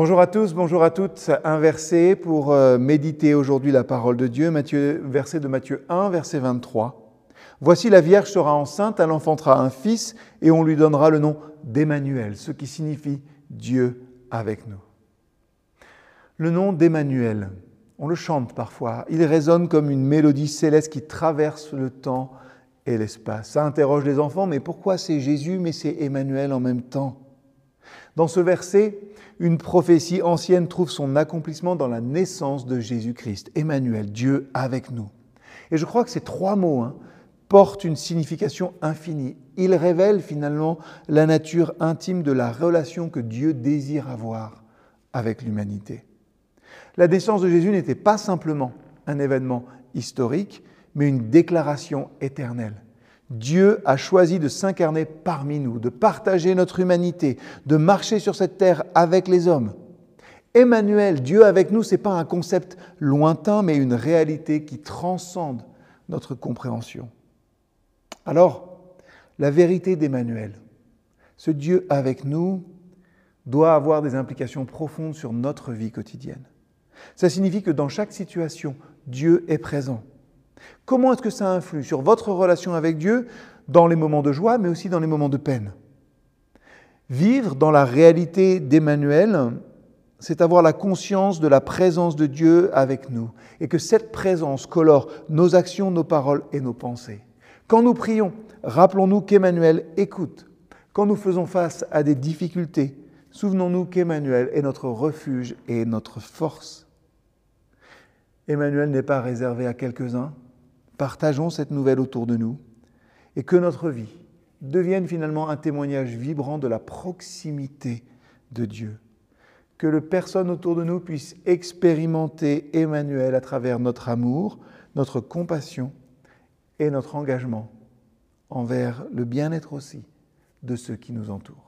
Bonjour à tous, bonjour à toutes. Un verset pour euh, méditer aujourd'hui la parole de Dieu, Matthieu, verset de Matthieu 1, verset 23. Voici la Vierge sera enceinte, elle enfantera un fils et on lui donnera le nom d'Emmanuel, ce qui signifie Dieu avec nous. Le nom d'Emmanuel, on le chante parfois, il résonne comme une mélodie céleste qui traverse le temps et l'espace. Ça interroge les enfants, mais pourquoi c'est Jésus, mais c'est Emmanuel en même temps? Dans ce verset, une prophétie ancienne trouve son accomplissement dans la naissance de Jésus-Christ, Emmanuel, Dieu avec nous. Et je crois que ces trois mots hein, portent une signification infinie. Ils révèlent finalement la nature intime de la relation que Dieu désire avoir avec l'humanité. La naissance de Jésus n'était pas simplement un événement historique, mais une déclaration éternelle. Dieu a choisi de s'incarner parmi nous, de partager notre humanité, de marcher sur cette terre avec les hommes. Emmanuel, Dieu avec nous, ce n'est pas un concept lointain, mais une réalité qui transcende notre compréhension. Alors, la vérité d'Emmanuel, ce Dieu avec nous, doit avoir des implications profondes sur notre vie quotidienne. Ça signifie que dans chaque situation, Dieu est présent. Comment est-ce que ça influe sur votre relation avec Dieu dans les moments de joie, mais aussi dans les moments de peine? Vivre dans la réalité d'Emmanuel, c'est avoir la conscience de la présence de Dieu avec nous et que cette présence colore nos actions, nos paroles et nos pensées. Quand nous prions, rappelons-nous qu'Emmanuel écoute. Quand nous faisons face à des difficultés, souvenons-nous qu'Emmanuel est notre refuge et notre force. Emmanuel n'est pas réservé à quelques-uns. Partageons cette nouvelle autour de nous et que notre vie devienne finalement un témoignage vibrant de la proximité de Dieu. Que le personne autour de nous puisse expérimenter Emmanuel à travers notre amour, notre compassion et notre engagement envers le bien-être aussi de ceux qui nous entourent.